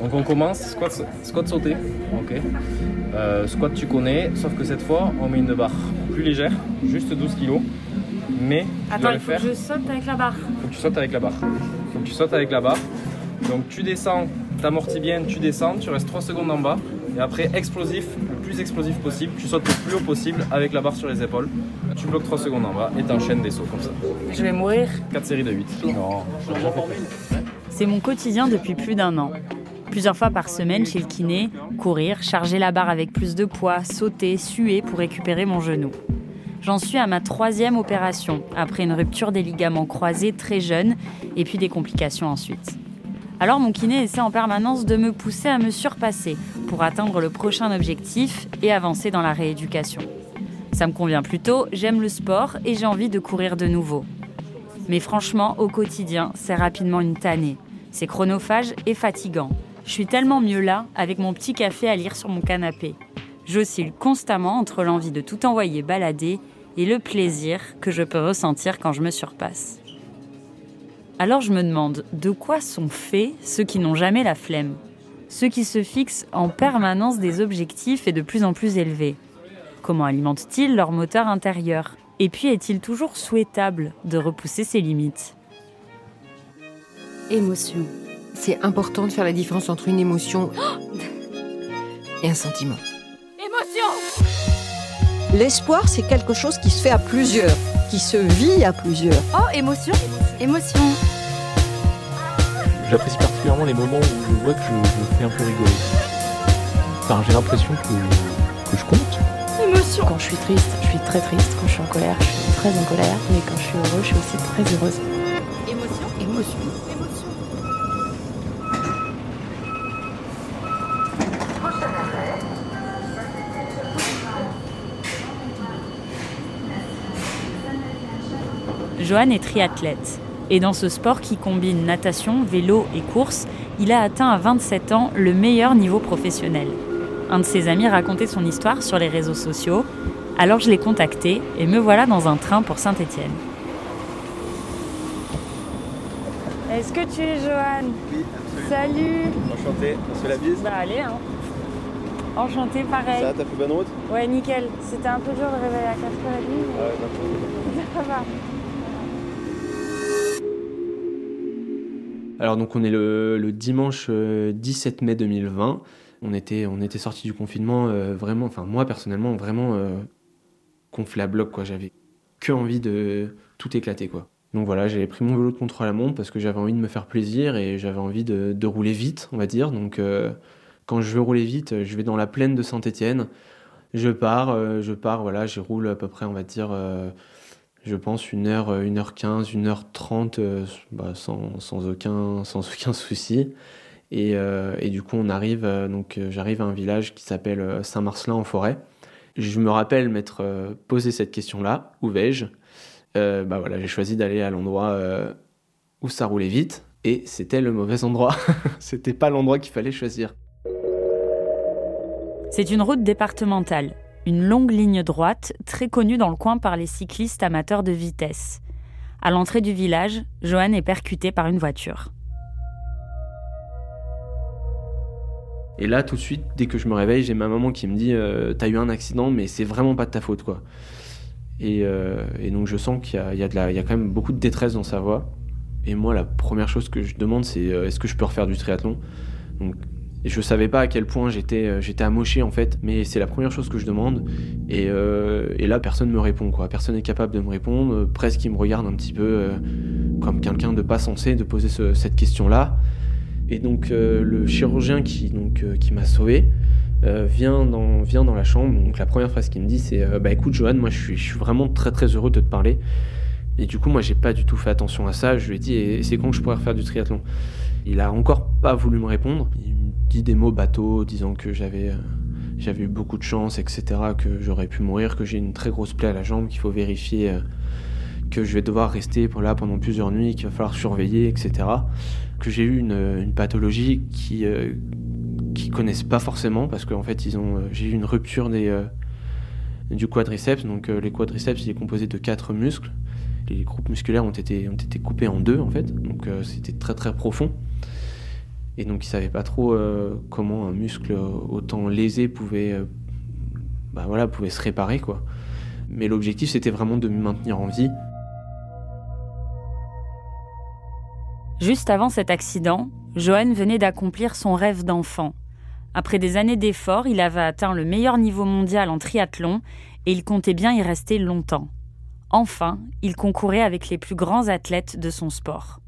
Donc on commence, squat, squat sauté. Ok. Euh, squat tu connais, sauf que cette fois on met une barre plus légère, juste 12 kg. Mais Attends, il faut que je saute avec la barre. Il faut que tu sautes avec la barre. Faut que tu sautes avec la barre. Donc tu descends, t'amortis bien, tu descends, tu restes 3 secondes en bas. Et après, explosif, le plus explosif possible, tu sautes le plus haut possible avec la barre sur les épaules. Tu bloques 3 secondes en bas et t'enchaînes des sauts comme ça. Je vais mourir. 4 séries de 8. Non, C'est mon quotidien depuis plus d'un an. Plusieurs fois par semaine chez le kiné, courir, charger la barre avec plus de poids, sauter, suer pour récupérer mon genou. J'en suis à ma troisième opération, après une rupture des ligaments croisés très jeune et puis des complications ensuite. Alors mon kiné essaie en permanence de me pousser à me surpasser pour atteindre le prochain objectif et avancer dans la rééducation. Ça me convient plutôt, j'aime le sport et j'ai envie de courir de nouveau. Mais franchement, au quotidien, c'est rapidement une tannée. C'est chronophage et fatigant. Je suis tellement mieux là, avec mon petit café à lire sur mon canapé. J'oscille constamment entre l'envie de tout envoyer balader et le plaisir que je peux ressentir quand je me surpasse. Alors je me demande, de quoi sont faits ceux qui n'ont jamais la flemme? Ceux qui se fixent en permanence des objectifs et de plus en plus élevés. Comment alimentent-ils leur moteur intérieur? Et puis est-il toujours souhaitable de repousser ses limites? Émotion c'est important de faire la différence entre une émotion et un sentiment. Émotion L'espoir, c'est quelque chose qui se fait à plusieurs, qui se vit à plusieurs. Oh, émotion Émotion J'apprécie particulièrement les moments où je vois que je, fais un peu rigoler. Enfin, j'ai l'impression que, que je compte. Émotion Quand je suis triste, je suis très triste. Quand je suis en colère, je suis très en colère. Mais quand je suis heureux, je suis aussi très heureuse. Émotion Émotion. Johan est triathlète. Et dans ce sport qui combine natation, vélo et course, il a atteint à 27 ans le meilleur niveau professionnel. Un de ses amis racontait son histoire sur les réseaux sociaux, alors je l'ai contacté et me voilà dans un train pour Saint-Étienne. Est-ce que tu es Johan? Oui, absolument. Salut Enchanté, on se fait la bise? Bah allez, hein. Enchanté, pareil. Ça, t'as fait bonne route? Ouais, nickel. C'était un peu dur de réveiller à 4h30. Ah ouais, d'accord. Ça va. Alors donc on est le, dimanche euh, 17 mai 2020. On était, on était sorti du confinement euh, vraiment, enfin moi personnellement vraiment euh, quoi. J'avais que envie de tout éclater quoi. Donc voilà, j'avais pris mon vélo de contrôle à montre parce que j'avais envie de me faire plaisir et j'avais envie de, rouler vite, on va dire. Donc euh, quand je veux rouler vite, je vais dans la plaine de Saint-Étienne. Je pars, euh, je pars, voilà, je roule à peu près, on va dire, euh, je pense, 1h, 1h15, 1h30, euh, bah, sans, aucun, sans aucun souci. Et, euh, et du coup, on arrive, euh, donc euh, j'arrive à un village qui s'appelle Saint-Marcelin en forêt. Je me rappelle m'être posé cette question-là, où vais-je? Bah voilà, j'ai choisi d'aller à l'endroit où ça roulait vite, et c'était le mauvais endroit. c'était pas l'endroit qu'il fallait choisir. C'est une route départementale, une longue ligne droite très connue dans le coin par les cyclistes amateurs de vitesse. À l'entrée du village, Johan est percuté par une voiture. Et là, tout de suite, dès que je me réveille, j'ai ma maman qui me dit euh, T'as eu un accident, mais c'est vraiment pas de ta faute, quoi. Et, euh, et donc, je sens qu'il y a, quand même beaucoup de détresse dans sa voix. Et moi, la première chose que je demande, c'est euh, Est-ce que je peux refaire du triathlon? Et je savais pas à quel point j'étais euh, j'étais amoché en fait, mais c'est la première chose que je demande. Et, euh, et là, personne me répond quoi. Personne n'est capable de me répondre. Presque, ils me regardent un petit peu euh, comme quelqu'un de pas censé de poser ce- cette question-là. Et donc le chirurgien qui donc qui m'a sauvé vient dans vient dans la chambre. Donc la première phrase qu'il me dit c'est bah écoute Johan, moi je suis je suis vraiment très très heureux de te parler. Et du coup moi j'ai pas du tout fait attention à ça. Je lui ai dit c'est quand que je pourrais refaire du triathlon? Il a encore pas voulu me répondre. Il me dit des mots bateaux, disant que j'avais euh, eu beaucoup de chance, etc. Que j'aurais pu mourir, que j'ai une très grosse plaie à la jambe, qu'il faut vérifier, euh, que je vais devoir rester là pendant plusieurs nuits, qu'il va falloir surveiller, etc. Que j'ai eu une, une pathologie qui euh, qui connaissent pas forcément parce qu'en fait ils ont euh, j'ai eu une rupture euh, du quadriceps. Donc euh, les quadriceps il est composé de quatre muscles. Les groupes musculaires ont été coupés en deux en fait. Donc euh, c'était très très profond. Et donc ils savaient pas trop euh, comment un muscle autant lésé pouvait, euh, bah voilà, pouvait se réparer quoi. Mais l'objectif c'était vraiment de me maintenir en vie. Juste avant cet accident, Johan venait d'accomplir son rêve d'enfant. Après des années d'efforts, il avait atteint le meilleur niveau mondial en triathlon et il comptait bien y rester longtemps. Enfin, il concourait avec les plus grands athlètes de son sport.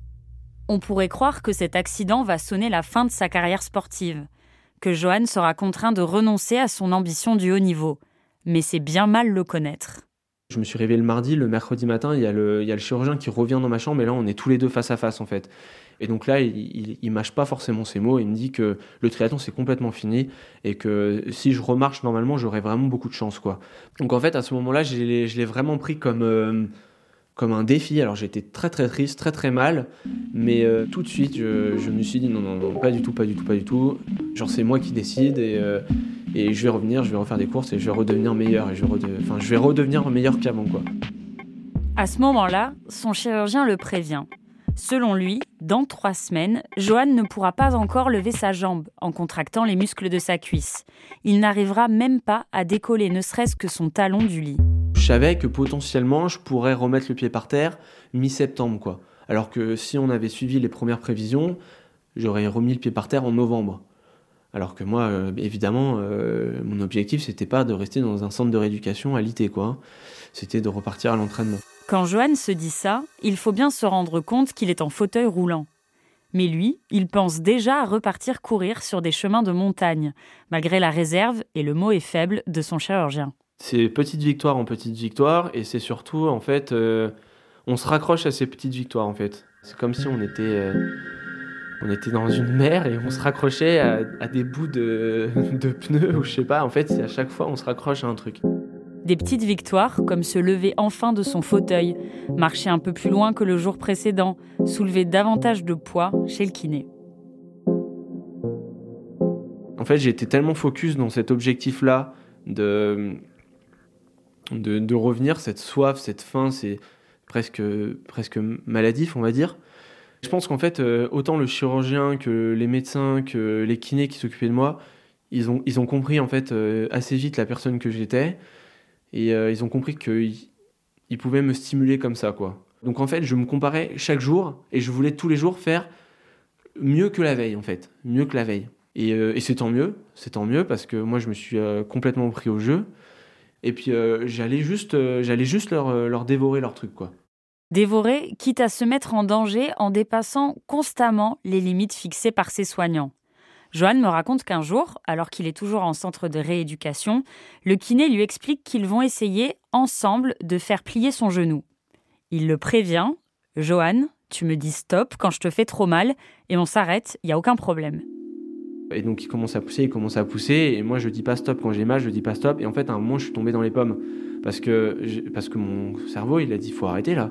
On pourrait croire que cet accident va sonner la fin de sa carrière sportive, que Johan sera contraint de renoncer à son ambition du haut niveau. Mais c'est bien mal le connaître. Je me suis réveillé le mardi, le mercredi matin, il y, a le, chirurgien qui revient dans ma chambre et là on est tous les deux face à face en fait. Et donc là, il, il, il mâche pas forcément ses mots, il me dit que le triathlon c'est complètement fini et que si je remarche normalement, j'aurais vraiment beaucoup de chance quoi. Donc en fait, à ce moment-là, je l'ai vraiment pris comme, euh, comme un défi. Alors j'étais très très triste, très très mal, mais euh, tout de suite, je, me suis dit non, non, non, pas du tout, pas du tout, pas du tout. Genre c'est moi qui décide et, euh, et je vais revenir, je vais refaire des courses et je vais redevenir meilleur et je rede- enfin, je vais redevenir meilleur qu'avant quoi. À ce moment-là, son chirurgien le prévient. Selon lui, dans trois semaines, Johan ne pourra pas encore lever sa jambe en contractant les muscles de sa cuisse. Il n'arrivera même pas à décoller ne serait-ce que son talon du lit. Je savais que potentiellement je pourrais remettre le pied par terre mi-septembre quoi. Alors que si on avait suivi les premières prévisions, j'aurais remis le pied par terre en novembre. Alors que moi, euh, évidemment, euh, mon objectif c'était pas de rester dans un centre de rééducation à l'IT quoi. C'était de repartir à l'entraînement. Quand Johan se dit ça, il faut bien se rendre compte qu'il est en fauteuil roulant. Mais lui, il pense déjà à repartir courir sur des chemins de montagne, malgré la réserve, et le mot est faible, de son chirurgien. C'est petite victoire en petite victoire et c'est surtout en fait euh, on se raccroche à ces petites victoires en fait. C'est comme si on était euh, on était dans une mer et on se raccrochait à, des bouts de, de pneus ou je sais pas. En fait, c'est à chaque fois on se raccroche à un truc. Des petites victoires comme se lever enfin de son fauteuil, marcher un peu plus loin que le jour précédent, soulever davantage de poids chez le kiné. En fait, j'étais tellement focus dans cet objectif-là de, de, revenir, cette soif, cette faim, c'est presque, presque maladif, on va dire. Je pense qu'en fait, euh, autant le chirurgien que les médecins, que les kinés qui s'occupaient de moi, ils ont, ils ont compris en fait euh, assez vite la personne que j'étais et euh, ils ont compris qu'ils ils pouvaient me stimuler comme ça, quoi. Donc en fait, je me comparais chaque jour et je voulais tous les jours faire mieux que la veille, en fait, mieux que la veille. Et, euh, c'est tant mieux, c'est tant mieux parce que moi je me suis euh, complètement pris au jeu. Et puis j'allais juste, j'allais juste leur, leur dévorer leur truc, quoi. Dévorer, quitte à se mettre en danger en dépassant constamment les limites fixées par ses soignants. Johan me raconte qu'un jour, alors qu'il est toujours en centre de rééducation, le kiné lui explique qu'ils vont essayer ensemble de faire plier son genou. Il le prévient Johan, tu me dis stop quand je te fais trop mal et on s'arrête, il n'y a aucun problème. Et donc il commence à pousser, il commence à pousser, et moi je dis pas stop quand j'ai mal, je dis pas stop, et en fait à un moment je suis tombé dans les pommes parce que parce que mon cerveau il a dit faut arrêter là,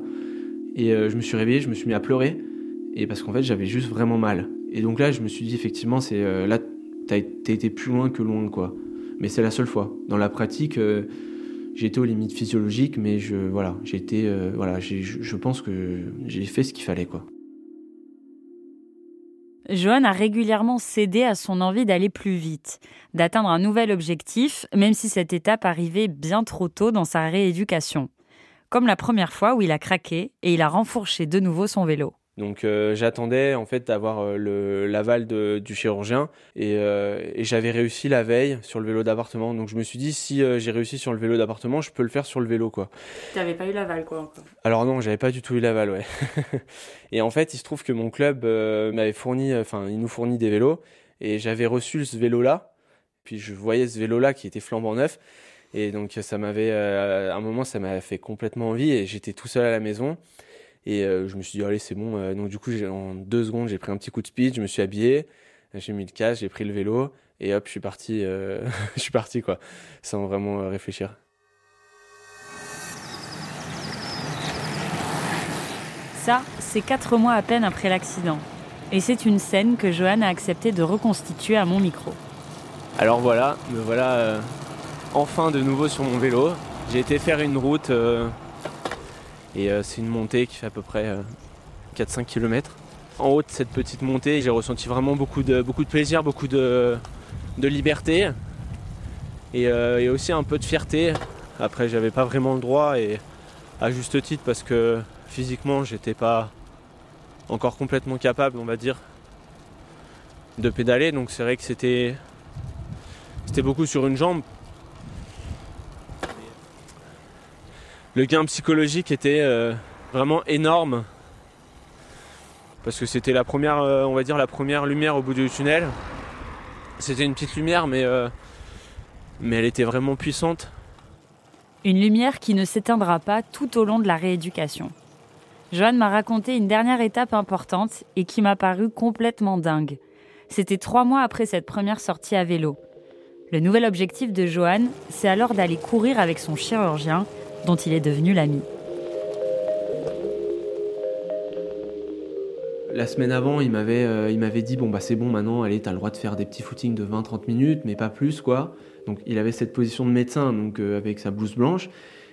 et euh, je me suis réveillé, je me suis mis à pleurer, et parce qu'en fait j'avais juste vraiment mal. Et donc là je me suis dit effectivement c'est euh, là t'as été plus loin que loin quoi, mais c'est la seule fois. Dans la pratique euh, j'ai été aux limites physiologiques, mais je voilà euh, voilà j'ai- je je pense que j'ai fait ce qu'il fallait quoi. Johan a régulièrement cédé à son envie d'aller plus vite, d'atteindre un nouvel objectif, même si cette étape arrivait bien trop tôt dans sa rééducation. Comme la première fois où il a craqué et il a renfourché de nouveau son vélo. Donc euh, j'attendais en fait d'avoir euh, le l'aval du chirurgien et, euh, et j'avais réussi la veille sur le vélo d'appartement. Donc je me suis dit si euh, j'ai réussi sur le vélo d'appartement, je peux le faire sur le vélo quoi. T'avais pas eu l'aval, quoi, encore. Alors non, j'avais pas du tout eu l'aval, ouais. et en fait, il se trouve que mon club euh, m'avait fourni, enfin, il nous fournit des vélos, et j'avais reçu ce vélo-là. Puis je voyais ce vélo-là qui était flambant neuf, et donc ça m'avait, euh, à un moment, ça m'a fait complètement envie, et j'étais tout seul à la maison, et euh, je me suis dit allez, c'est bon. Euh, donc du coup, j'ai- en deux secondes, j'ai pris un petit coup de speed, je me suis habillé, j'ai mis le casque, j'ai pris le vélo, et hop, je suis parti, euh, je suis parti quoi, sans vraiment euh, réfléchir. Ça, c'est quatre mois à peine après l'accident. Et c'est une scène que Johan a accepté de reconstituer à mon micro. Alors voilà, me voilà euh, enfin de nouveau sur mon vélo. J'ai été faire une route euh, et euh, c'est une montée qui fait à peu près euh, 4-5 km. En haut de cette petite montée, j'ai ressenti vraiment beaucoup de, beaucoup de plaisir, beaucoup de, de liberté et, euh, et aussi un peu de fierté. Après, j'avais pas vraiment le droit et à juste titre parce que physiquement, j'étais pas encore complètement capable, on va dire, de pédaler. Donc c'est vrai que c'était beaucoup sur une jambe. Le gain psychologique était euh, vraiment énorme. Parce que c'était la première, euh, on va dire, la première lumière au bout du tunnel. C'était une petite lumière, mais, euh, mais elle était vraiment puissante. Une lumière qui ne s'éteindra pas tout au long de la rééducation. Johan m'a raconté une dernière étape importante et qui m'a paru complètement dingue. C'était trois mois après cette première sortie à vélo. Le nouvel objectif de Johan, c'est alors d'aller courir avec son chirurgien, dont il est devenu l'ami. La semaine avant, il m'avait euh, il m'avait dit bon bah c'est bon maintenant, allez, t'as le droit de faire des petits footings de 20-30 minutes, mais pas plus quoi. Donc il avait cette position de médecin donc euh, avec sa blouse blanche.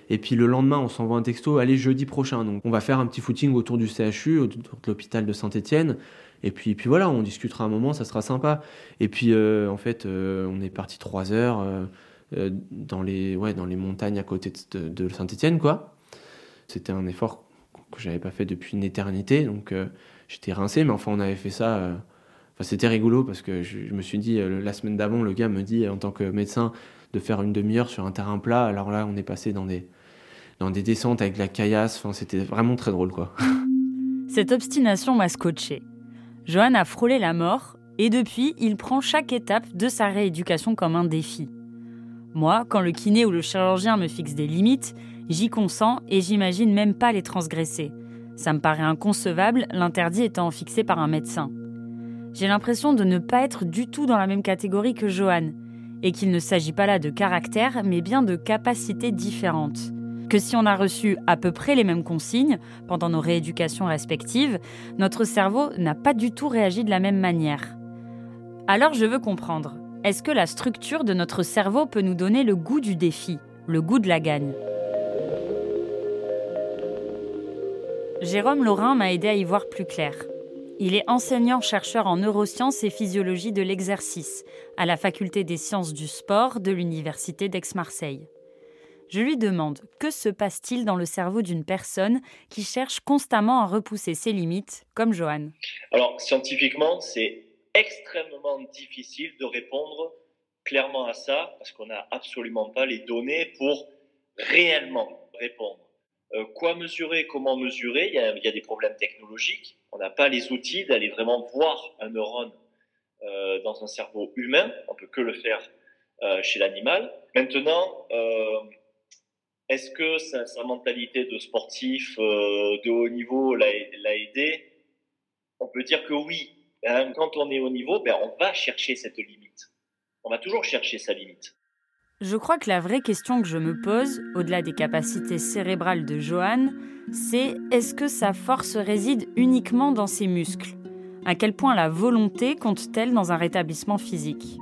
Et puis le lendemain, on s'envoie un texto, allez jeudi prochain. Donc on va faire un petit footing autour du CHU, autour de l'hôpital de Saint-Étienne. Et puis, puis voilà, on discutera un moment, ça sera sympa. Et puis euh, en fait, on est parti trois heures dans les ouais dans les montagnes à côté de, Saint-Étienne quoi. C'était un effort que j'avais pas fait depuis une éternité, donc euh, j'étais rincé. Mais enfin, on avait fait ça. euh, c'était rigolo parce que je, me suis dit euh, la semaine d'avant, le gars me dit en tant que médecin de faire une demi-heure sur un terrain plat. Alors là, on est passé dans des dans des descentes avec la caillasse. Enfin, c'était vraiment très drôle quoi. Cette obstination m'a scotché. Johan a frôlé la mort et depuis, il prend chaque étape de sa rééducation comme un défi. Moi, quand le kiné ou le chirurgien me fixe des limites, j'y consens et j'imagine même pas les transgresser. Ça me paraît inconcevable, l'interdit étant fixé par un médecin. J'ai l'impression de ne pas être du tout dans la même catégorie que Johan, et qu'il ne s'agit pas là de caractère, mais bien de capacités différentes. Que si on a reçu à peu près les mêmes consignes pendant nos rééducations respectives, notre cerveau n'a pas du tout réagi de la même manière. Alors je veux comprendre, est-ce que la structure de notre cerveau peut nous donner le goût du défi, le goût de la gagne? Jérôme Laurin m'a aidé à y voir plus clair. Il est enseignant-chercheur en neurosciences et physiologie de l'exercice à la faculté des sciences du sport de l'Université d'Aix-Marseille. Je lui demande que se passe-t-il dans le cerveau d'une personne qui cherche constamment à repousser ses limites, comme Johan? Alors, scientifiquement, c'est extrêmement difficile de répondre clairement à ça, parce qu'on n'a absolument pas les données pour réellement répondre. Euh, quoi mesurer, comment mesurer? Il y, a, des problèmes technologiques. On n'a pas les outils d'aller vraiment voir un neurone euh, dans un cerveau humain. On peut que le faire euh, chez l'animal. Maintenant, est-ce que sa, mentalité de sportif de haut niveau l'a aidé? On peut dire que oui. Hein, quand on est au niveau, ben, on va chercher cette limite. On va toujours chercher sa limite. Je crois que la vraie question que je me pose, au-delà des capacités cérébrales de Johan, c'est est-ce que sa force réside uniquement dans ses muscles? À quel point la volonté compte-t-elle dans un rétablissement physique?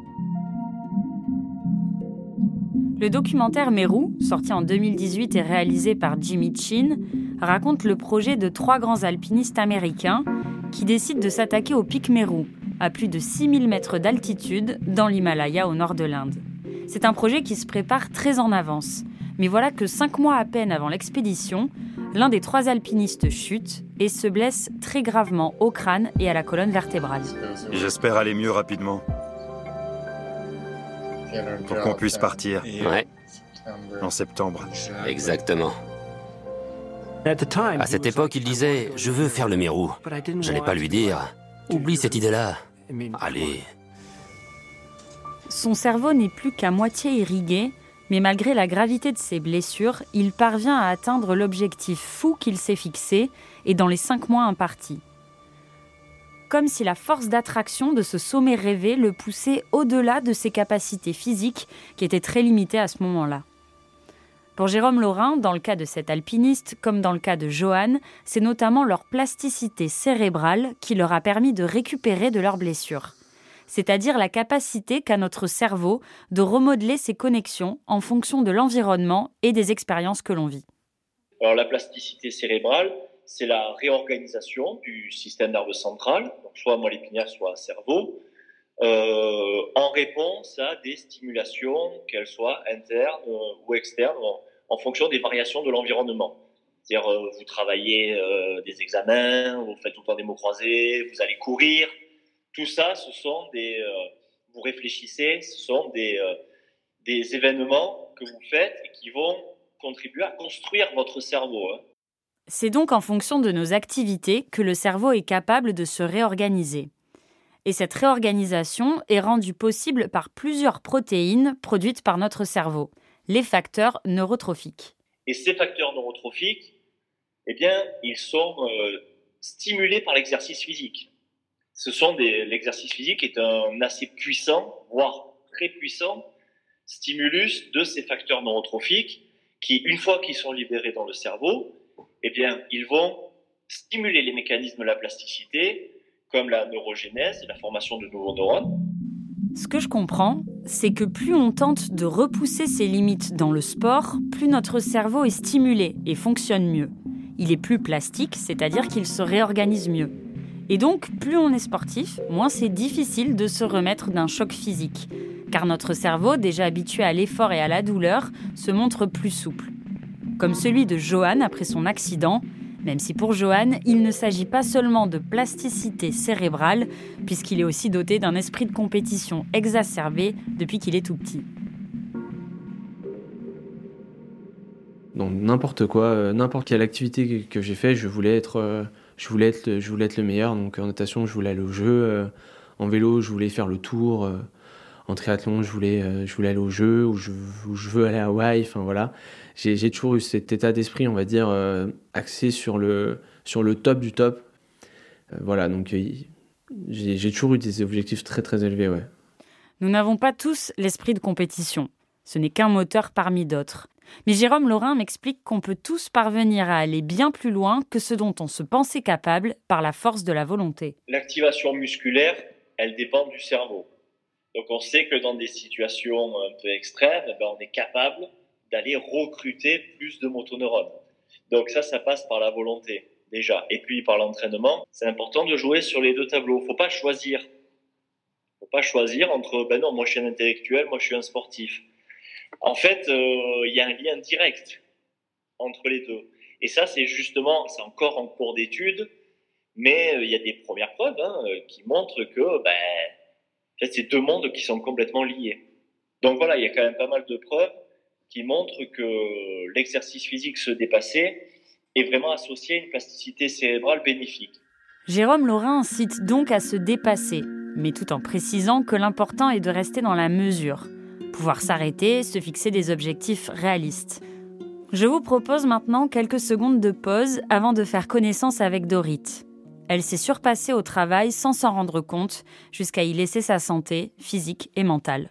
Le documentaire Meru, sorti en 2018 et réalisé par Jimmy Chin, raconte le projet de trois grands alpinistes américains qui décident de s'attaquer au pic Meru, à plus de 6000 mètres d'altitude, dans l'Himalaya au nord de l'Inde. C'est un projet qui se prépare très en avance. Mais voilà que cinq mois à peine avant l'expédition, l'un des trois alpinistes chute et se blesse très gravement au crâne et à la colonne vertébrale. J'espère aller mieux rapidement. Pour qu'on puisse partir. Ouais. En septembre. Exactement. À cette époque, il disait Je veux faire le Mérou. J'allais pas lui dire Oublie cette idée-là. Allez. Son cerveau n'est plus qu'à moitié irrigué, mais malgré la gravité de ses blessures, il parvient à atteindre l'objectif fou qu'il s'est fixé et dans les cinq mois impartis. Comme si la force d'attraction de ce sommet rêvé le poussait au-delà de ses capacités physiques qui étaient très limitées à ce moment-là. Pour Jérôme Laurin, dans le cas de cet alpiniste, comme dans le cas de Johan, c'est notamment leur plasticité cérébrale qui leur a permis de récupérer de leurs blessures. C'est-à-dire la capacité qu'a notre cerveau de remodeler ses connexions en fonction de l'environnement et des expériences que l'on vit. Alors la plasticité cérébrale, c'est la réorganisation du système nerveux central, donc soit moelle épinière, soit cerveau, euh, en réponse à des stimulations, qu'elles soient internes euh, ou externes, en, fonction des variations de l'environnement. C'est-à-dire, euh, vous travaillez des examens, vous faites tout le temps des mots croisés, vous allez courir. Tout ça, ce sont des, vous réfléchissez, ce sont des, des événements que vous faites et qui vont contribuer à construire votre cerveau. Hein. C'est donc en fonction de nos activités que le cerveau est capable de se réorganiser. Et cette réorganisation est rendue possible par plusieurs protéines produites par notre cerveau, les facteurs neurotrophiques. Et ces facteurs neurotrophiques, eh bien, ils sont euh, stimulés par l'exercice physique. Ce sont l'exercice physique est un assez puissant, voire très puissant, stimulus de ces facteurs neurotrophiques qui, une fois qu'ils sont libérés dans le cerveau, eh bien, ils vont stimuler les mécanismes de la plasticité, comme la neurogénèse, la formation de nouveaux neurones. Ce que je comprends, c'est que plus on tente de repousser ses limites dans le sport, plus notre cerveau est stimulé et fonctionne mieux. Il est plus plastique, c'est-à-dire qu'il se réorganise mieux. Et donc, plus on est sportif, moins c'est difficile de se remettre d'un choc physique, car notre cerveau, déjà habitué à l'effort et à la douleur, se montre plus souple. Comme celui de Johan après son accident, même si pour Johan, il ne s'agit pas seulement de plasticité cérébrale, puisqu'il est aussi doté d'un esprit de compétition exacerbé depuis qu'il est tout petit. Dans n'importe quoi, euh, n'importe quelle activité que, j'ai fait, je voulais être, euh, je voulais être, je voulais être le meilleur. Donc en natation, je voulais aller au jeu. Euh, en vélo, je voulais faire le tour. En triathlon, je voulais, je voulais aller au jeu, ou je, veux aller à Hawaï. Enfin voilà j'ai toujours eu cet état d'esprit, on va dire, euh, axé sur le, sur le top du top. Euh, voilà, donc euh, j'ai toujours eu des objectifs très très élevés, ouais. Nous n'avons pas tous l'esprit de compétition. Ce n'est qu'un moteur parmi d'autres. Mais Jérôme Laurin m'explique qu'on peut tous parvenir à aller bien plus loin que ce dont on se pensait capable par la force de la volonté. L'activation musculaire, elle dépend du cerveau. Donc on sait que dans des situations un peu extrêmes, eh ben on est capable d'aller recruter plus de motoneurones. Donc ça, ça passe par la volonté déjà. Et puis par l'entraînement, c'est important de jouer sur les deux tableaux. Faut pas choisir. Faut pas choisir entre ben non, moi je suis un intellectuel, moi je suis un sportif. En fait, euh, il y a un lien direct entre les deux. Et ça, c'est justement, c'est encore en cours d'étude, mais euh, il y a des premières preuves hein, euh, qui montrent que ben, c'est deux mondes qui sont complètement liés. Donc voilà, il y a quand même pas mal de preuves qui montre que l'exercice physique se dépasser est vraiment associé à une plasticité cérébrale bénéfique. Jérôme Laurin incite donc à se dépasser, mais tout en précisant que l'important est de rester dans la mesure, pouvoir s'arrêter, se fixer des objectifs réalistes. Je vous propose maintenant quelques secondes de pause avant de faire connaissance avec Dorit. Elle s'est surpassée au travail sans s'en rendre compte, jusqu'à y laisser sa santé physique et mentale.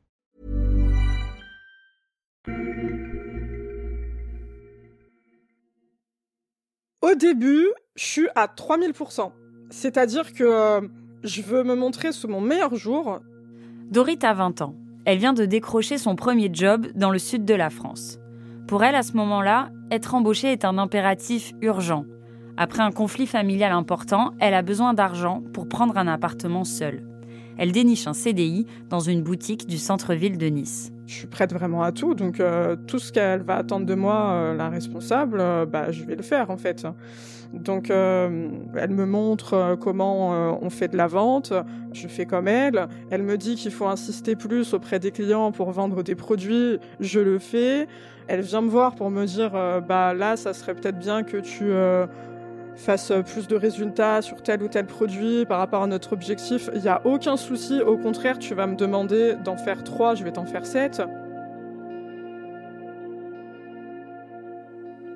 Au début, je suis à 3000%. C'est-à-dire que euh, je veux me montrer sous mon meilleur jour. Dorit a 20 ans. Elle vient de décrocher son premier job dans le sud de la France. Pour elle, à ce moment-là, être embauchée est un impératif urgent. Après un conflit familial important, elle a besoin d'argent pour prendre un appartement seule. Elle déniche un CDI dans une boutique du centre-ville de Nice. Je suis prête vraiment à tout, donc euh, tout ce qu'elle va attendre de moi, euh, la responsable, euh, bah, je vais le faire en fait. Donc elle me montre comment on fait de la vente, je fais comme elle, elle me dit qu'il faut insister plus auprès des clients pour vendre des produits, je le fais. Elle vient me voir pour me dire bah là ça serait peut-être bien que tu fasse plus de résultats sur tel ou tel produit par rapport à notre objectif, il n'y a aucun souci. Au contraire, tu vas me demander d'en faire 3, je vais t'en faire 7.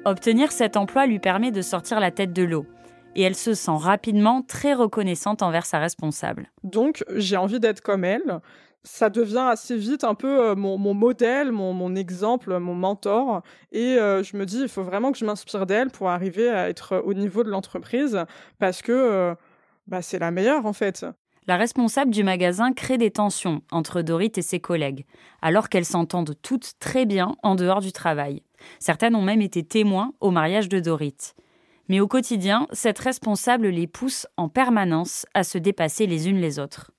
Obtenir cet emploi lui permet de sortir la tête de l'eau. Et elle se sent rapidement très reconnaissante envers sa responsable. Donc j'ai envie d'être comme elle ça devient assez vite un peu euh, mon, modèle, mon, exemple, mon mentor. Et euh, je me dis, il faut vraiment que je m'inspire d'elle pour arriver à être au niveau de l'entreprise parce que euh, bah, c'est la meilleure en fait. La responsable du magasin crée des tensions entre Dorit et ses collègues, alors qu'elles s'entendent toutes très bien en dehors du travail. Certaines ont même été témoins au mariage de Dorit. Mais au quotidien, cette responsable les pousse en permanence à se dépasser les unes les autres.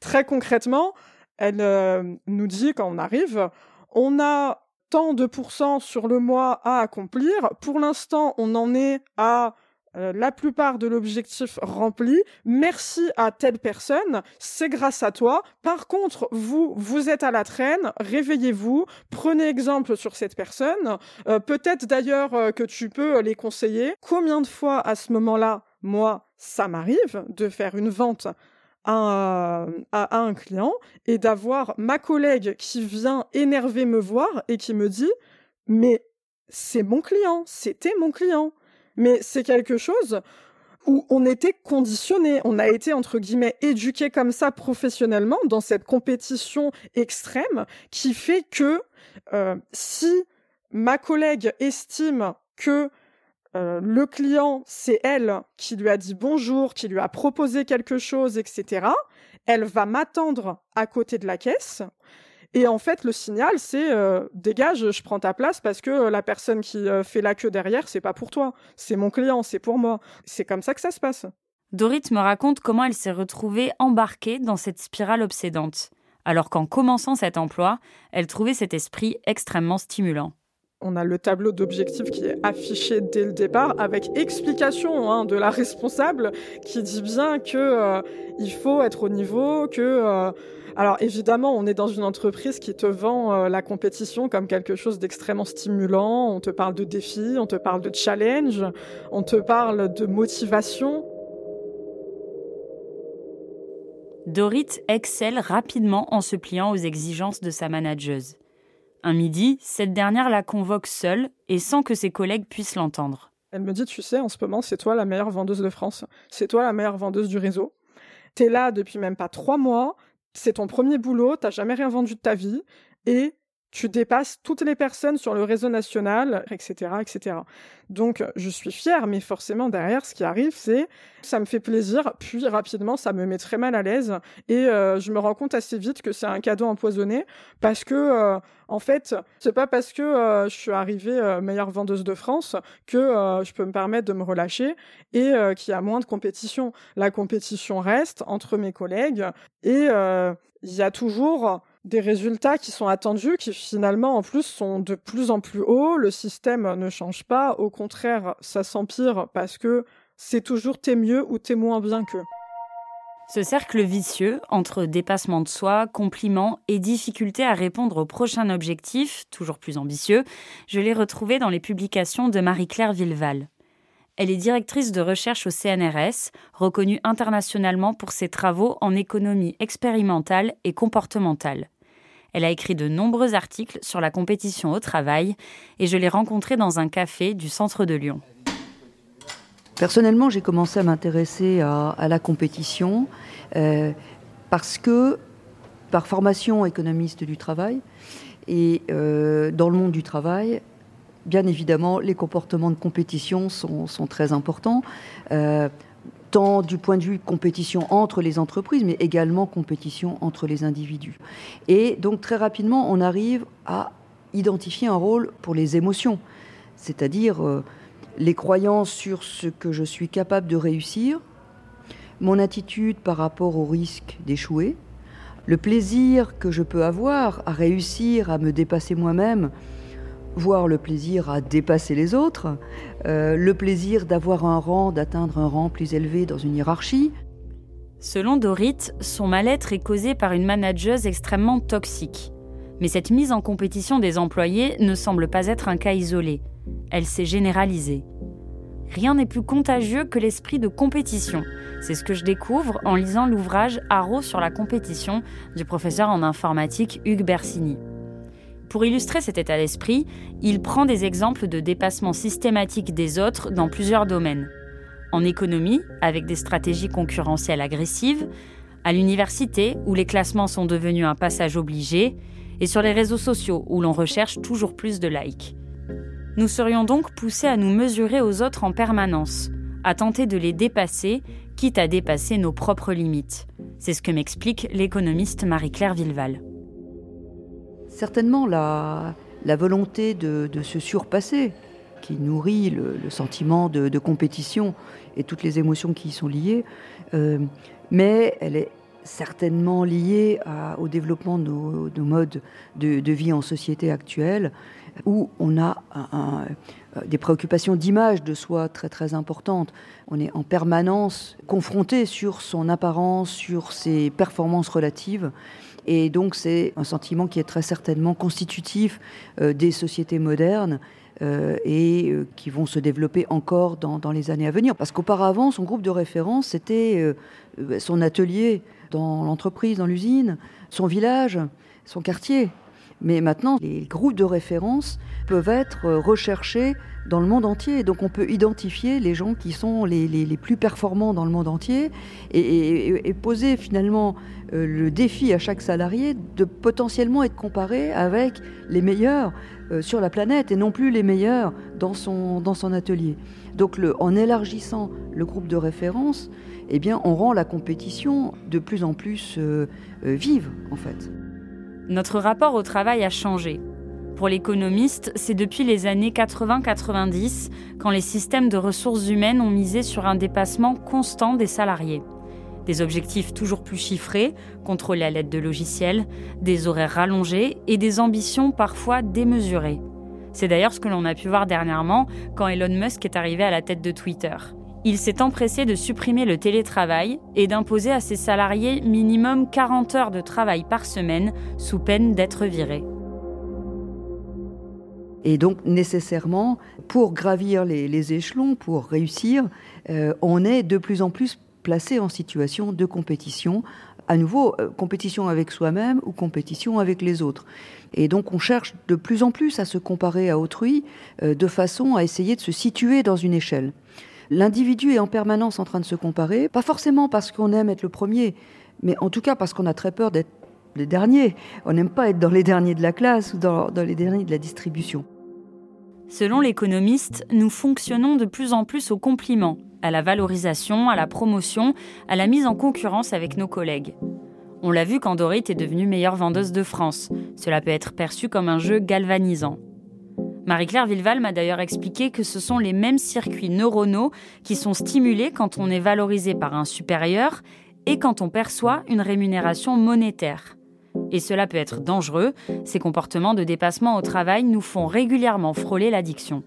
Très concrètement, elle euh, nous dit quand on arrive, on a tant de pourcents sur le mois à accomplir. Pour l'instant, on en est à euh, la plupart de l'objectif rempli. Merci à telle personne, c'est grâce à toi. Par contre, vous, vous êtes à la traîne, réveillez-vous, prenez exemple sur cette personne. Euh, peut-être d'ailleurs que tu peux les conseiller. Combien de fois à ce moment-là, moi, ça m'arrive de faire une vente à, un client et d'avoir ma collègue qui vient énervé me voir et qui me dit mais c'est mon client, c'était mon client. Mais c'est quelque chose où on était conditionné, on a été entre guillemets éduqué comme ça professionnellement dans cette compétition extrême qui fait que euh, si ma collègue estime que euh, le client, c'est elle qui lui a dit bonjour, qui lui a proposé quelque chose, etc. Elle va m'attendre à côté de la caisse. Et en fait, le signal, c'est euh, dégage, je prends ta place parce que la personne qui euh, fait la queue derrière, c'est pas pour toi, c'est mon client, c'est pour moi. C'est comme ça que ça se passe. Dorit me raconte comment elle s'est retrouvée embarquée dans cette spirale obsédante, alors qu'en commençant cet emploi, elle trouvait cet esprit extrêmement stimulant on a le tableau d'objectifs qui est affiché dès le départ avec explication hein, de la responsable qui dit bien que euh, il faut être au niveau, que euh, alors évidemment on est dans une entreprise qui te vend euh, la compétition comme quelque chose d'extrêmement stimulant. On te parle de défis, on te parle de challenge, on te parle de motivation. Dorit excelle rapidement en se pliant aux exigences de sa manageuse. Un midi, cette dernière la convoque seule et sans que ses collègues puissent l'entendre. Elle me dit, tu sais, en ce moment, c'est toi la meilleure vendeuse de France. C'est toi la meilleure vendeuse du réseau. T'es là depuis même pas trois mois. C'est ton premier boulot. T'as jamais rien vendu de ta vie. Et tu dépasses toutes les personnes sur le réseau national, etc., etc. Donc, je suis fière, mais forcément, derrière, ce qui arrive, c'est, ça me fait plaisir, puis rapidement, ça me met très mal à l'aise, et euh, je me rends compte assez vite que c'est un cadeau empoisonné, parce que, euh, en fait, c'est pas parce que euh, je suis arrivée meilleure vendeuse de France que je peux me permettre de me relâcher et qu'il y a moins de compétition. La compétition reste entre mes collègues, et il y a toujours des résultats qui sont attendus, qui finalement en plus sont de plus en plus hauts. Le système ne change pas, au contraire, ça s'empire parce que c'est toujours t'es mieux ou t'es moins bien qu'eux. Ce cercle vicieux entre dépassement de soi, compliments et difficulté à répondre au prochain objectif, toujours plus ambitieux, je l'ai retrouvé dans les publications de Marie-Claire Villeval. Elle est directrice de recherche au CNRS, reconnue internationalement pour ses travaux en économie expérimentale et comportementale. Elle a écrit de nombreux articles sur la compétition au travail et je l'ai rencontrée dans un café du centre de Lyon. Personnellement, j'ai commencé à m'intéresser à, la compétition euh, parce que, par formation économiste du travail, et euh, dans le monde du travail, bien évidemment, les comportements de compétition sont, très importants. Euh, tant du point de vue compétition entre les entreprises, mais également compétition entre les individus. Et donc très rapidement, on arrive à identifier un rôle pour les émotions, c'est-à-dire euh, les croyances sur ce que je suis capable de réussir, mon attitude par rapport au risque d'échouer, le plaisir que je peux avoir à réussir à me dépasser moi-même, voire le plaisir à dépasser les autres, euh, le plaisir d'avoir un rang, d'atteindre un rang plus élevé dans une hiérarchie. Selon Dorit, son mal-être est causé par une manageuse extrêmement toxique. Mais cette mise en compétition des employés ne semble pas être un cas isolé. Elle s'est généralisée. Rien n'est plus contagieux que l'esprit de compétition. C'est ce que je découvre en lisant l'ouvrage Haro sur la compétition du professeur en informatique Hugues Bersini. Pour illustrer cet état d'esprit, il prend des exemples de dépassement systématique des autres dans plusieurs domaines. En économie, avec des stratégies concurrentielles agressives, à l'université, où les classements sont devenus un passage obligé, et sur les réseaux sociaux, où l'on recherche toujours plus de likes. Nous serions donc poussés à nous mesurer aux autres en permanence, à tenter de les dépasser, quitte à dépasser nos propres limites. C'est ce que m'explique l'économiste Marie-Claire Villeval. Certainement la, volonté de, se surpasser, qui nourrit le, sentiment de, compétition et toutes les émotions qui y sont liées, euh, mais elle est certainement liée au développement de nos, modes de, vie en société actuelle, où on a euh, des préoccupations d'image de soi très très importantes. On est en permanence confronté sur son apparence, sur ses performances relatives. Et donc c'est un sentiment qui est très certainement constitutif euh, des sociétés modernes euh, et qui vont se développer encore dans, dans, les années à venir. Parce qu'auparavant, son groupe de référence, c'était son atelier dans l'entreprise, dans l'usine, son village, son quartier. Mais maintenant, les groupes de référence peuvent être recherchés dans le monde entier. Donc on peut identifier les gens qui sont les, les, plus performants dans le monde entier et, poser finalement euh, le défi à chaque salarié de potentiellement être comparé avec les meilleurs euh, sur la planète et non plus les meilleurs dans son, dans son atelier. Donc en élargissant le groupe de référence, eh bien, on rend la compétition de plus en plus euh, vive en fait. Notre rapport au travail a changé. Pour l'économiste, c'est depuis les années 80-90 quand les systèmes de ressources humaines ont misé sur un dépassement constant des salariés. Des objectifs toujours plus chiffrés, contrôlés à l'aide de logiciels, des horaires rallongés et des ambitions parfois démesurées. C'est d'ailleurs ce que l'on a pu voir dernièrement quand Elon Musk est arrivé à la tête de Twitter. Il s'est empressé de supprimer le télétravail et d'imposer à ses salariés minimum 40 heures de travail par semaine sous peine d'être virés. Et donc nécessairement, pour gravir les, échelons, pour réussir, euh, on est de plus en plus placé en situation de compétition, à nouveau euh, compétition avec soi-même ou compétition avec les autres. Et donc on cherche de plus en plus à se comparer à autrui euh, de façon à essayer de se situer dans une échelle. L'individu est en permanence en train de se comparer, pas forcément parce qu'on aime être le premier, mais en tout cas parce qu'on a très peur d'être le dernier. On n'aime pas être dans les derniers de la classe ou dans les derniers de la distribution. Selon l'économiste, nous fonctionnons de plus en plus au compliment, à la valorisation, à la promotion, à la mise en concurrence avec nos collègues. On l'a vu quand Dorit est devenue meilleure vendeuse de France. Cela peut être perçu comme un jeu galvanisant. Marie-Claire Villeval m'a d'ailleurs expliqué que ce sont les mêmes circuits neuronaux qui sont stimulés quand on est valorisé par un supérieur et quand on perçoit une rémunération monétaire. Et cela peut être dangereux, ces comportements de dépassement au travail nous font régulièrement frôler l'addiction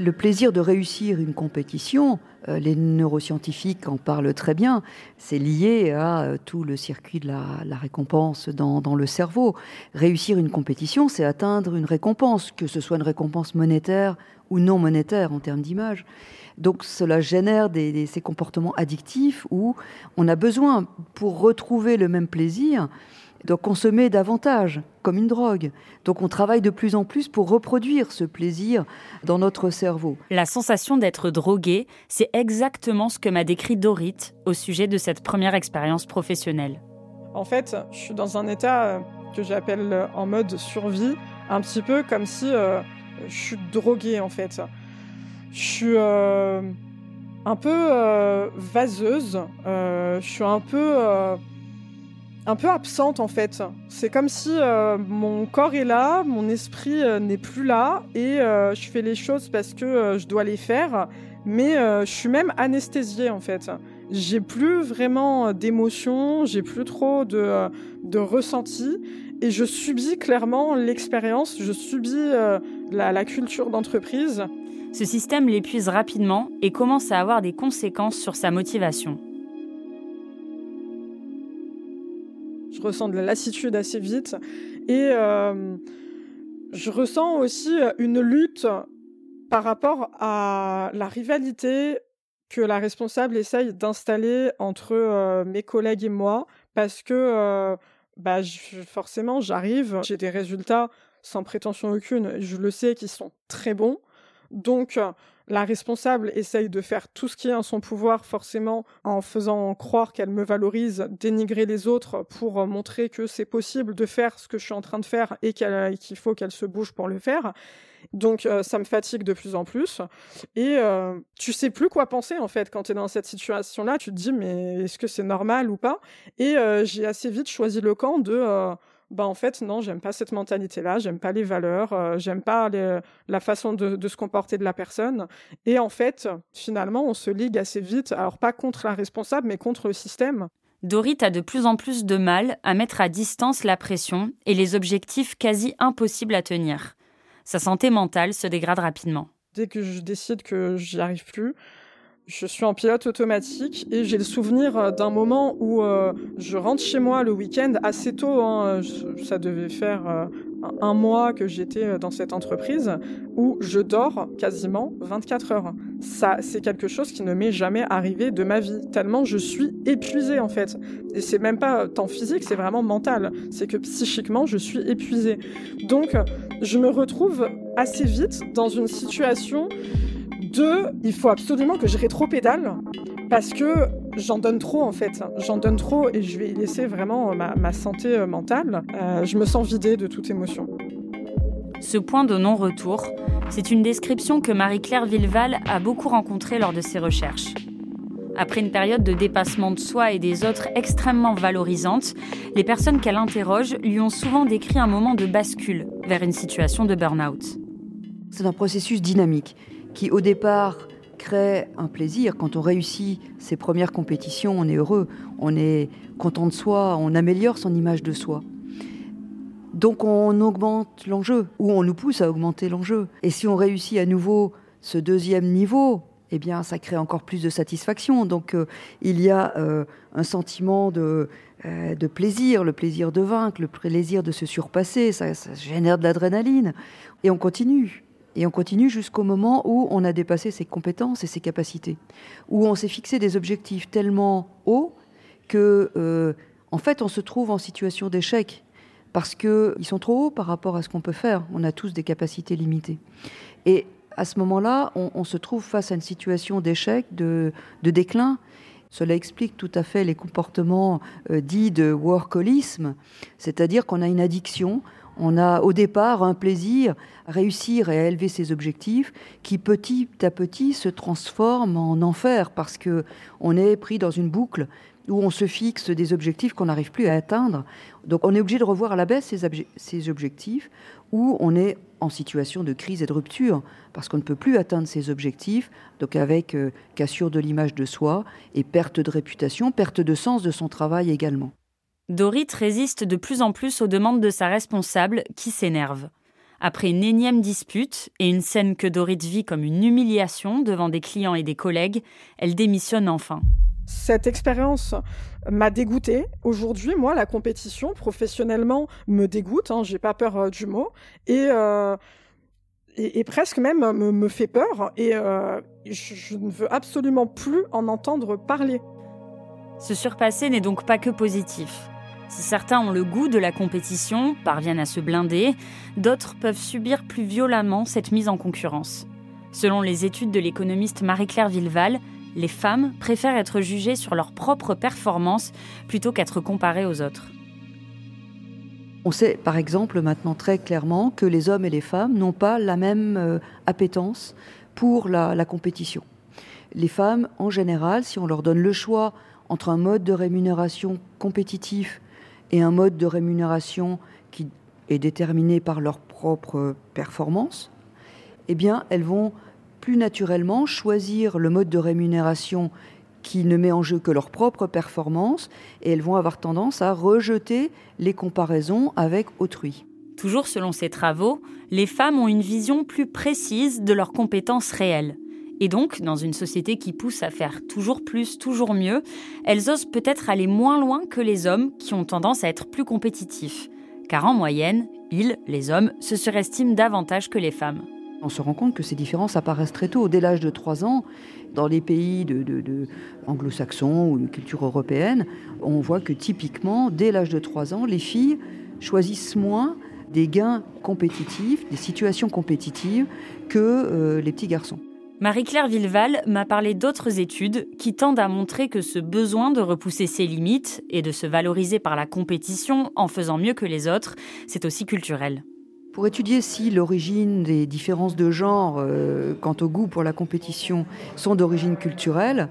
le plaisir de réussir une compétition, euh, les neuroscientifiques en parlent très bien, c'est lié à euh, tout le circuit de la, récompense dans, le cerveau. Réussir une compétition, c'est atteindre une récompense, que ce soit une récompense monétaire ou non monétaire en termes d'image. Donc cela génère ces comportements addictifs où on a besoin, pour retrouver le même plaisir, donc consommer davantage, comme une drogue. Donc on travaille de plus en plus pour reproduire ce plaisir dans notre cerveau. La sensation d'être drogué, c'est exactement ce que m'a décrit Dorit au sujet de cette première expérience professionnelle. En fait, je suis dans un état euh, que j'appelle en mode survie, un petit peu comme si je suis droguée en fait. Je suis un peu vaseuse, je suis un peu un peu absente en fait. C'est comme si euh, mon corps est là, mon esprit euh, n'est plus là et euh, je fais les choses parce que je dois les faire, mais je suis même anesthésiée en fait. J'ai plus vraiment d'émotions, j'ai plus trop de, de ressenti et je subis clairement l'expérience, je subis la culture d'entreprise. Ce système l'épuise rapidement et commence à avoir des conséquences sur sa motivation. Je ressens de la lassitude assez vite. Et euh, je ressens aussi une lutte par rapport à la rivalité que la responsable essaye d'installer entre euh, mes collègues et moi, parce que euh, bah, forcément, j'arrive, j'ai des résultats sans prétention aucune, je le sais, qui sont très bons. Donc, la responsable essaye de faire tout ce qui est en son pouvoir, forcément, en faisant croire qu'elle me valorise, dénigrer les autres pour montrer que c'est possible de faire ce que je suis en train de faire et qu'il faut qu'elle se bouge pour le faire. Donc euh, ça me fatigue de plus en plus. Et euh, tu sais plus quoi penser en fait quand tu es dans cette situation-là. Tu te dis mais est-ce que c'est normal ou pas? Et euh, j'ai assez vite choisi le camp de bah en fait non j'aime pas cette mentalité là j'aime pas les valeurs euh, j'aime pas la façon de, se comporter de la personne et en fait finalement on se ligue assez vite alors pas contre la responsable mais contre le système Dorit a de plus en plus de mal à mettre à distance la pression et les objectifs quasi impossibles à tenir. Sa santé mentale se dégrade rapidement. Dès que je décide que j'y arrive plus, je suis en pilote automatique et j'ai le souvenir euh, d'un moment où euh, je rentre chez moi le week-end assez tôt. Hein, ça devait faire euh, un mois que j'étais dans cette entreprise où je dors quasiment 24 heures. Ça, c'est quelque chose qui ne m'est jamais arrivé de ma vie, tellement je suis épuisée en fait. Et c'est même pas tant physique, c'est vraiment mental. C'est que psychiquement, je suis épuisée. Donc, je me retrouve assez vite dans une situation deux, il faut absolument que je rétro-pédale parce que j'en donne trop en fait. J'en donne trop et je vais y laisser vraiment ma, santé euh, mentale. Euh, je me sens vidée de toute émotion. Ce point de non-retour, c'est une description que Marie-Claire Villeval a beaucoup rencontrée lors de ses recherches. Après une période de dépassement de soi et des autres extrêmement valorisante, les personnes qu'elle interroge lui ont souvent décrit un moment de bascule vers une situation de burn-out. C'est un processus dynamique qui au départ crée un plaisir. Quand on réussit ses premières compétitions, on est heureux, on est content de soi, on améliore son image de soi. Donc on augmente l'enjeu, ou on nous pousse à augmenter l'enjeu. Et si on réussit à nouveau ce deuxième niveau, eh bien ça crée encore plus de satisfaction. Donc euh, il y a euh, un sentiment de, euh, de plaisir, le plaisir de vaincre, le plaisir de se surpasser, ça génère de l'adrénaline. Et on continue. Et on continue jusqu'au moment où on a dépassé ses compétences et ses capacités, où on s'est fixé des objectifs tellement hauts que, euh, en fait, on se trouve en situation d'échec parce qu'ils sont trop hauts par rapport à ce qu'on peut faire. On a tous des capacités limitées. Et à ce moment-là, on, se trouve face à une situation d'échec, de, déclin. Cela explique tout à fait les comportements euh, dits de workolisme, c'est-à-dire qu'on a une addiction on a au départ un plaisir à réussir et à élever ses objectifs qui petit à petit se transforme en enfer parce que on est pris dans une boucle où on se fixe des objectifs qu'on n'arrive plus à atteindre. Donc on est obligé de revoir à la baisse ces, objectifs où on est en situation de crise et de rupture parce qu'on ne peut plus atteindre ses objectifs, donc avec euh, cassure de l'image de soi et perte de réputation, perte de sens de son travail également. Dorit résiste de plus en plus aux demandes de sa responsable, qui s'énerve. Après une énième dispute et une scène que Dorit vit comme une humiliation devant des clients et des collègues, elle démissionne enfin. Cette expérience m'a dégoûtée. Aujourd'hui, moi, la compétition professionnellement me dégoûte. Hein, j'ai pas peur euh, du mot et, euh, et, presque même me, fait peur. Et euh, je ne veux absolument plus en entendre parler. Se surpasser n'est donc pas que positif. Si certains ont le goût de la compétition, parviennent à se blinder, d'autres peuvent subir plus violemment cette mise en concurrence. Selon les études de l'économiste Marie-Claire Villeval, les femmes préfèrent être jugées sur leur propre performance plutôt qu'être comparées aux autres. On sait par exemple maintenant très clairement que les hommes et les femmes n'ont pas la même euh, appétence pour la, la, compétition. Les femmes, en général, si on leur donne le choix entre un mode de rémunération compétitif et un mode de rémunération qui est déterminé par leur propre performance, eh bien, elles vont plus naturellement choisir le mode de rémunération qui ne met en jeu que leur propre performance et elles vont avoir tendance à rejeter les comparaisons avec autrui. Toujours selon ces travaux, les femmes ont une vision plus précise de leurs compétences réelles. Et donc, dans une société qui pousse à faire toujours plus, toujours mieux, elles osent peut-être aller moins loin que les hommes qui ont tendance à être plus compétitifs. Car en moyenne, ils, les hommes, se surestiment davantage que les femmes. On se rend compte que ces différences apparaissent très tôt. Dès l'âge de 3 ans, dans les pays de, anglo-saxons ou de culture européenne, on voit que typiquement, dès l'âge de 3 ans, les filles choisissent moins des gains compétitifs, des situations compétitives que euh, les petits garçons. Marie-Claire Villeval m'a parlé d'autres études qui tendent à montrer que ce besoin de repousser ses limites et de se valoriser par la compétition en faisant mieux que les autres, c'est aussi culturel. Pour étudier si l'origine des différences de genre euh, quant au goût pour la compétition sont d'origine culturelle,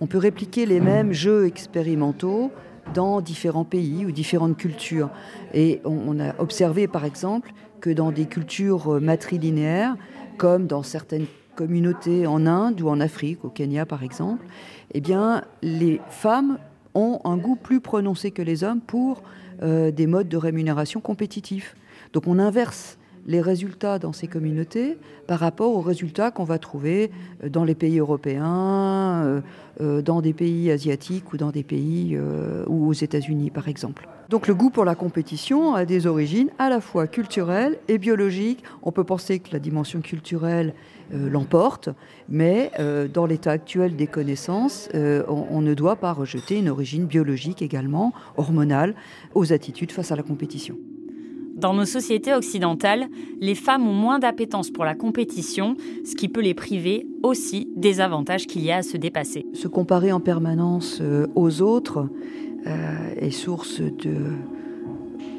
on peut répliquer les mêmes jeux expérimentaux dans différents pays ou différentes cultures. Et on, a observé par exemple que dans des cultures euh, matrilinéaires, comme dans certaines communautés en Inde ou en Afrique, au Kenya par exemple, eh bien, les femmes ont un goût plus prononcé que les hommes pour euh, des modes de rémunération compétitifs. Donc on inverse les résultats dans ces communautés par rapport aux résultats qu'on va trouver euh, dans les pays européens, euh, dans des pays asiatiques ou dans des pays ou aux États-Unis par exemple. Donc le goût pour la compétition a des origines à la fois culturelles et biologiques. On peut penser que la dimension culturelle l'emporte, mais dans l'état actuel des connaissances, on ne doit pas rejeter une origine biologique également, hormonale, aux attitudes face à la compétition. Dans nos sociétés occidentales, les femmes ont moins d'appétence pour la compétition, ce qui peut les priver aussi des avantages qu'il y a à se dépasser. Se comparer en permanence euh, aux autres euh, est source de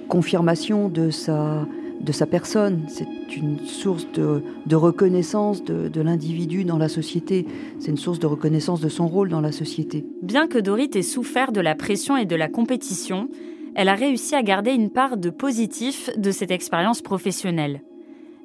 confirmation de sa, de sa personne. C'est une source de, reconnaissance de, de l'individu dans la société. C'est une source de reconnaissance de son rôle dans la société. Bien que Dorit ait souffert de la pression et de la compétition, elle a réussi à garder une part de positif de cette expérience professionnelle.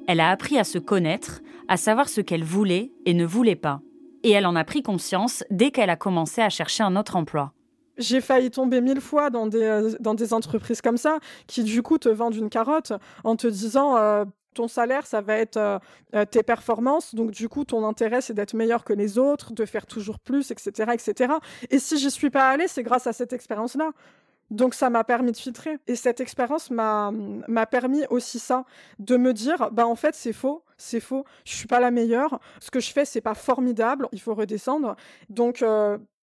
Elle a appris à se connaître, à savoir ce qu'elle voulait et ne voulait pas. Et elle en a pris conscience dès qu'elle a commencé à chercher un autre emploi. J'ai failli tomber mille fois dans des, euh, dans des entreprises comme ça, qui du coup te vendent une carotte en te disant euh, ton salaire, ça va être euh, tes performances. Donc, du coup, ton intérêt, c'est d'être meilleur que les autres, de faire toujours plus, etc., etc. Et si j'y suis pas allée, c'est grâce à cette expérience-là. Donc ça m'a permis de filtrer. Et cette expérience m'a permis aussi ça, de me dire, bah en fait c'est faux, c'est faux, je suis pas la meilleure, ce que je fais c'est pas formidable, il faut redescendre. Donc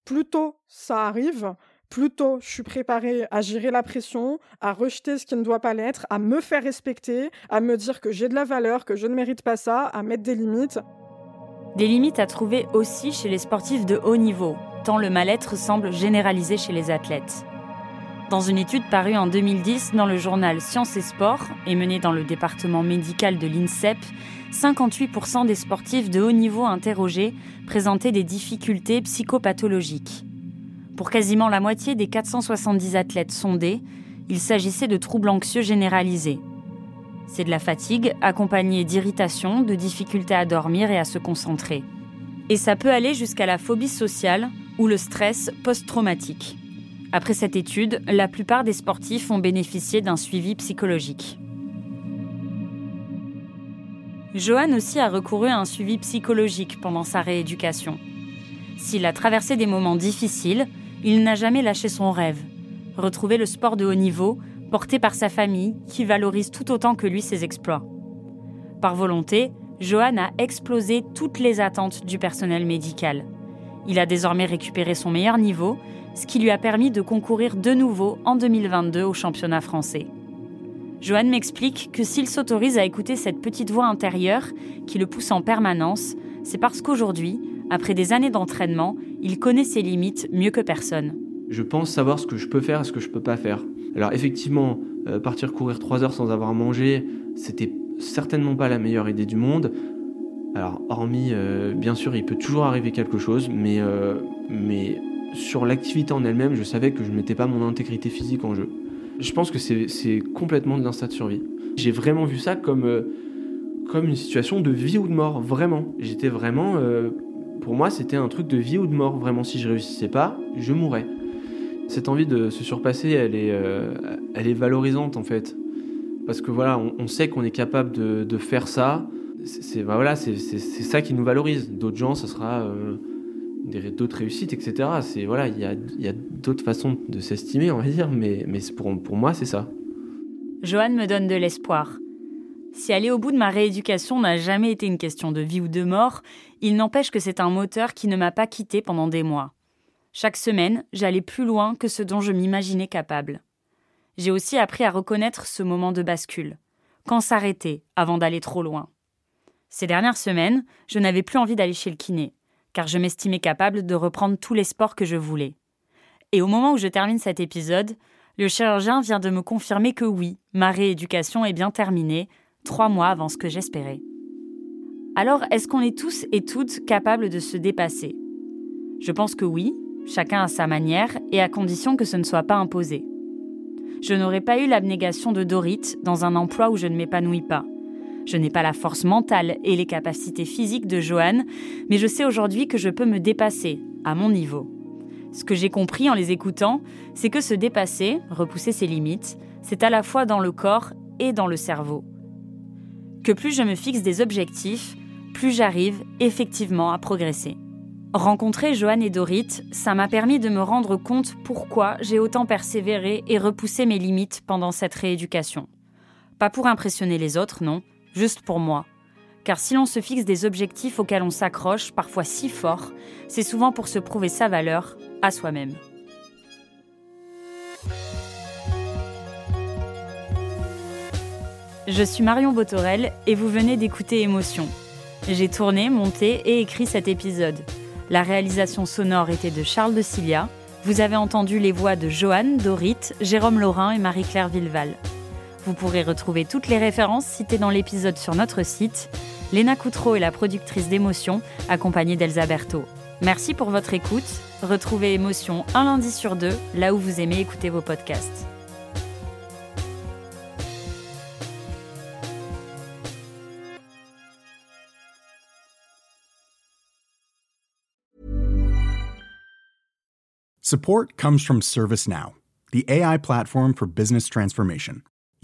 plus tôt ça arrive, plus tôt je suis préparée à gérer la pression, à rejeter ce qui ne doit pas l'être, à me faire respecter, à me dire que j'ai de la valeur, que je ne mérite pas ça, à mettre des limites. Des limites à trouver aussi chez les sportifs de haut niveau, tant le mal-être semble généralisé chez les athlètes. Dans une étude parue en 2010 dans le journal Sciences et Sport et menée dans le département médical de l'INSEP, 58% des sportifs de haut niveau interrogés présentaient des difficultés psychopathologiques. Pour quasiment la moitié des 470 athlètes sondés, il s'agissait de troubles anxieux généralisés. C'est de la fatigue accompagnée d'irritation, de difficultés à dormir et à se concentrer. Et ça peut aller jusqu'à la phobie sociale ou le stress post-traumatique. Après cette étude, la plupart des sportifs ont bénéficié d'un suivi psychologique. Johan aussi a recouru à un suivi psychologique pendant sa rééducation. S'il a traversé des moments difficiles, il n'a jamais lâché son rêve. Retrouver le sport de haut niveau, porté par sa famille, qui valorise tout autant que lui ses exploits. Par volonté, Johan a explosé toutes les attentes du personnel médical. Il a désormais récupéré son meilleur niveau ce qui lui a permis de concourir de nouveau en 2022 au championnat français. Joanne m'explique que s'il s'autorise à écouter cette petite voix intérieure qui le pousse en permanence, c'est parce qu'aujourd'hui, Après des années d'entraînement, il connaît ses limites mieux que personne. Je pense savoir ce que je peux faire et ce que je peux pas faire. Alors effectivement, euh, partir courir 3 heures sans avoir mangé, c'était certainement pas la meilleure idée du monde. Alors hormis, euh, bien sûr, il peut toujours arriver quelque chose, mais, euh, mais sur l'activité en elle-même, je savais que je ne mettais pas mon intégrité physique en jeu. Je pense que c'est complètement de l'instinct de survie. J'ai vraiment vu ça comme, comme une situation de vie ou de mort, vraiment. J'étais vraiment... pour moi, c'était un truc de vie ou de mort, vraiment. Si je réussissais pas, je mourrais. Cette envie de se surpasser, elle est, euh, elle est valorisante en fait. Parce que voilà, on, sait qu'on est capable de, de, faire ça. C'est bah voilà, ça qui nous valorise. D'autres gens, ça sera euh, d'autres réussites, etc. C'est voilà, il y a, y a d'autres façons de s'estimer, on va dire, mais, pour, pour moi, c'est ça. Johan me donne de l'espoir. Si aller au bout de ma rééducation n'a jamais été une question de vie ou de mort, il n'empêche que c'est un moteur qui ne m'a pas quitté pendant des mois. Chaque semaine, j'allais plus loin que ce dont je m'imaginais capable. J'ai aussi appris à reconnaître ce moment de bascule. Quand s'arrêter avant d'aller trop loin. Ces dernières semaines, je n'avais plus envie d'aller chez le kiné, car je m'estimais capable de reprendre tous les sports que je voulais. Et au moment où je termine cet épisode, le chirurgien vient de me confirmer que oui, ma rééducation est bien terminée, trois mois avant ce que j'espérais. Alors, est-ce qu'on est tous et toutes capables de se dépasser? Je pense que oui, chacun à sa manière et à condition que ce ne soit pas imposé. Je n'aurais pas eu l'abnégation de Dorit dans un emploi où je ne m'épanouis pas. Je n'ai pas la force mentale et les capacités physiques de Joanne, mais je sais aujourd'hui que je peux me dépasser, à mon niveau. Ce que j'ai compris en les écoutant, c'est que se dépasser, repousser ses limites, c'est à la fois dans le corps et dans le cerveau. Que plus je me fixe des objectifs, plus j'arrive effectivement à progresser. Rencontrer Joanne et Dorit, ça m'a permis de me rendre compte pourquoi j'ai autant persévéré et repoussé mes limites pendant cette rééducation. Pas pour impressionner les autres, non, juste pour moi. Car si l'on se fixe des objectifs auxquels on s'accroche, parfois si fort, c'est souvent pour se prouver sa valeur à soi-même. Je suis Marion Botorel et vous venez d'écouter Émotion. J'ai tourné, monté et écrit cet épisode. La réalisation sonore était de Charles de Cilia. Vous avez entendu les voix de Joanne, Dorit, Jérôme Laurin et Marie-Claire Villeval. Vous pourrez retrouver toutes les références citées dans l'épisode sur notre site. Léna Coutreau est la productrice d'Émotion, accompagnée d'Elsa Berthaud. Merci pour votre écoute. Retrouvez Émotion un lundi sur deux, là où vous aimez écouter vos podcasts. Support comes from ServiceNow, the AI platform for business transformation.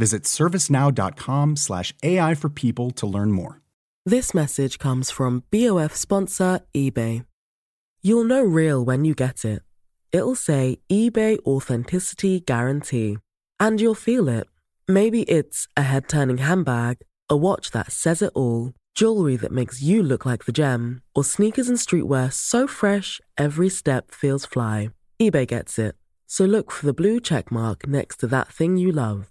Visit servicenow.com/slash AI for people to learn more. This message comes from BOF sponsor eBay. You'll know real when you get it. It'll say eBay Authenticity Guarantee. And you'll feel it. Maybe it's a head turning handbag, a watch that says it all jewelry that makes you look like the gem, or sneakers and streetwear so fresh every step feels fly. eBay gets it. So look for the blue check mark next to that thing you love